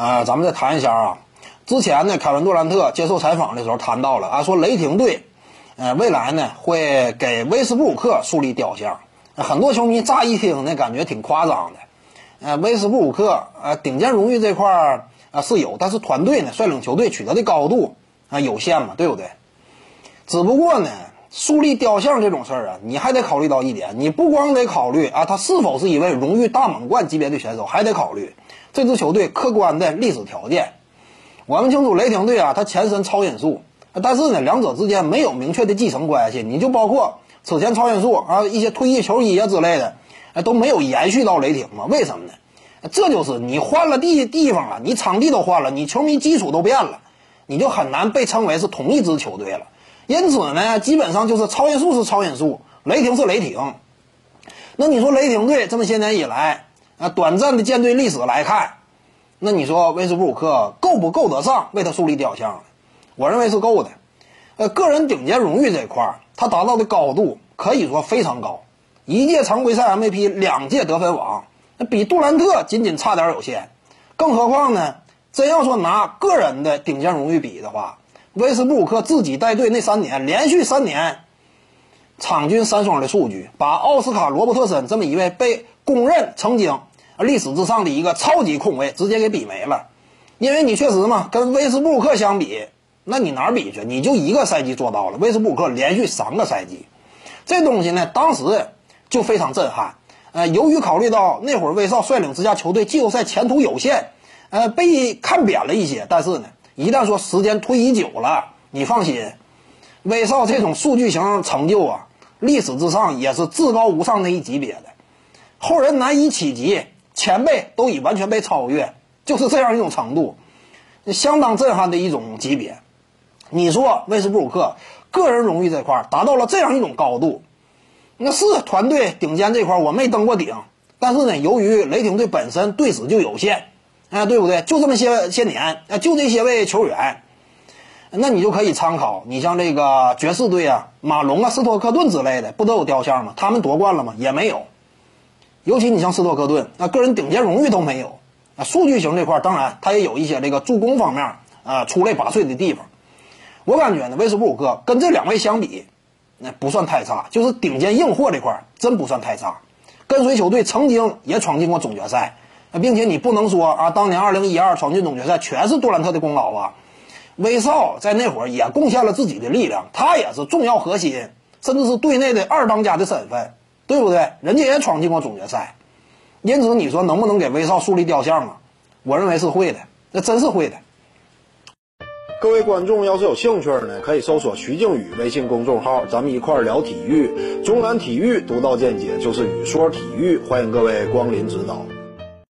啊，咱们再谈一下啊，之前呢，凯文杜兰特接受采访的时候谈到了啊，说雷霆队，呃，未来呢会给威斯布鲁克树立雕像。很多球迷乍一听呢，感觉挺夸张的。呃，威斯布鲁克呃顶尖荣誉这块儿啊是有，但是团队呢率领球队取得的高度啊有限嘛，对不对？只不过呢，树立雕像这种事儿啊，你还得考虑到一点，你不光得考虑啊他是否是一位荣誉大满贯级别的选手，还得考虑。这支球队客观的历史条件，我们清楚雷霆队啊，他前身超音速，但是呢，两者之间没有明确的继承关系。你就包括此前超音速啊一些退役球衣啊之类的，都没有延续到雷霆嘛？为什么呢？这就是你换了地地方了，你场地都换了，你球迷基础都变了，你就很难被称为是同一支球队了。因此呢，基本上就是超音速是超音速，雷霆是雷霆。那你说雷霆队这么些年以来？啊，短暂的舰队历史来看，那你说威斯布鲁克够不够得上为他树立雕像？我认为是够的。呃，个人顶尖荣誉这块，他达到的高度可以说非常高，一届常规赛 MVP，两届得分王，那比杜兰特仅仅差点有限。更何况呢，真要说拿个人的顶尖荣誉比的话，威斯布鲁克自己带队那三年，连续三年场均三双的数据，把奥斯卡罗伯特森这么一位被公认曾经。历史之上的一个超级控卫直接给比没了，因为你确实嘛，跟威斯布鲁克相比，那你哪儿比去？你就一个赛季做到了，威斯布鲁克连续三个赛季，这东西呢，当时就非常震撼。呃，由于考虑到那会儿威少率领之下球队季后赛前途有限，呃，被看扁了一些。但是呢，一旦说时间推移久了，你放心，威少这种数据型成就啊，历史之上也是至高无上那一级别的，后人难以企及。前辈都已完全被超越，就是这样一种程度，相当震撼的一种级别。你说威斯布鲁克个人荣誉这块达到了这样一种高度，那是团队顶尖这块我没登过顶，但是呢，由于雷霆队本身队史就有限，哎，对不对？就这么些些年，啊，就这些位球员，那你就可以参考。你像这个爵士队啊，马龙啊，斯托克顿之类的，不都有雕像吗？他们夺冠了吗？也没有。尤其你像斯托克顿，那个人顶尖荣誉都没有，啊，数据型这块当然他也有一些这个助攻方面啊出类拔萃的地方。我感觉呢，威斯布鲁克跟这两位相比，那不算太差，就是顶尖硬货这块真不算太差。跟随球队曾经也闯进过总决赛，并且你不能说啊，当年二零一二闯进总决赛全是杜兰特的功劳啊。威少在那会儿也贡献了自己的力量，他也是重要核心，甚至是队内的二当家的身份。对不对？人家也闯进过总决赛，因此你说能不能给威少树立雕像啊？我认为是会的，那真是会的。各位观众要是有兴趣呢，可以搜索徐静宇微信公众号，咱们一块儿聊体育。中南体育独到见解就是语说体育，欢迎各位光临指导。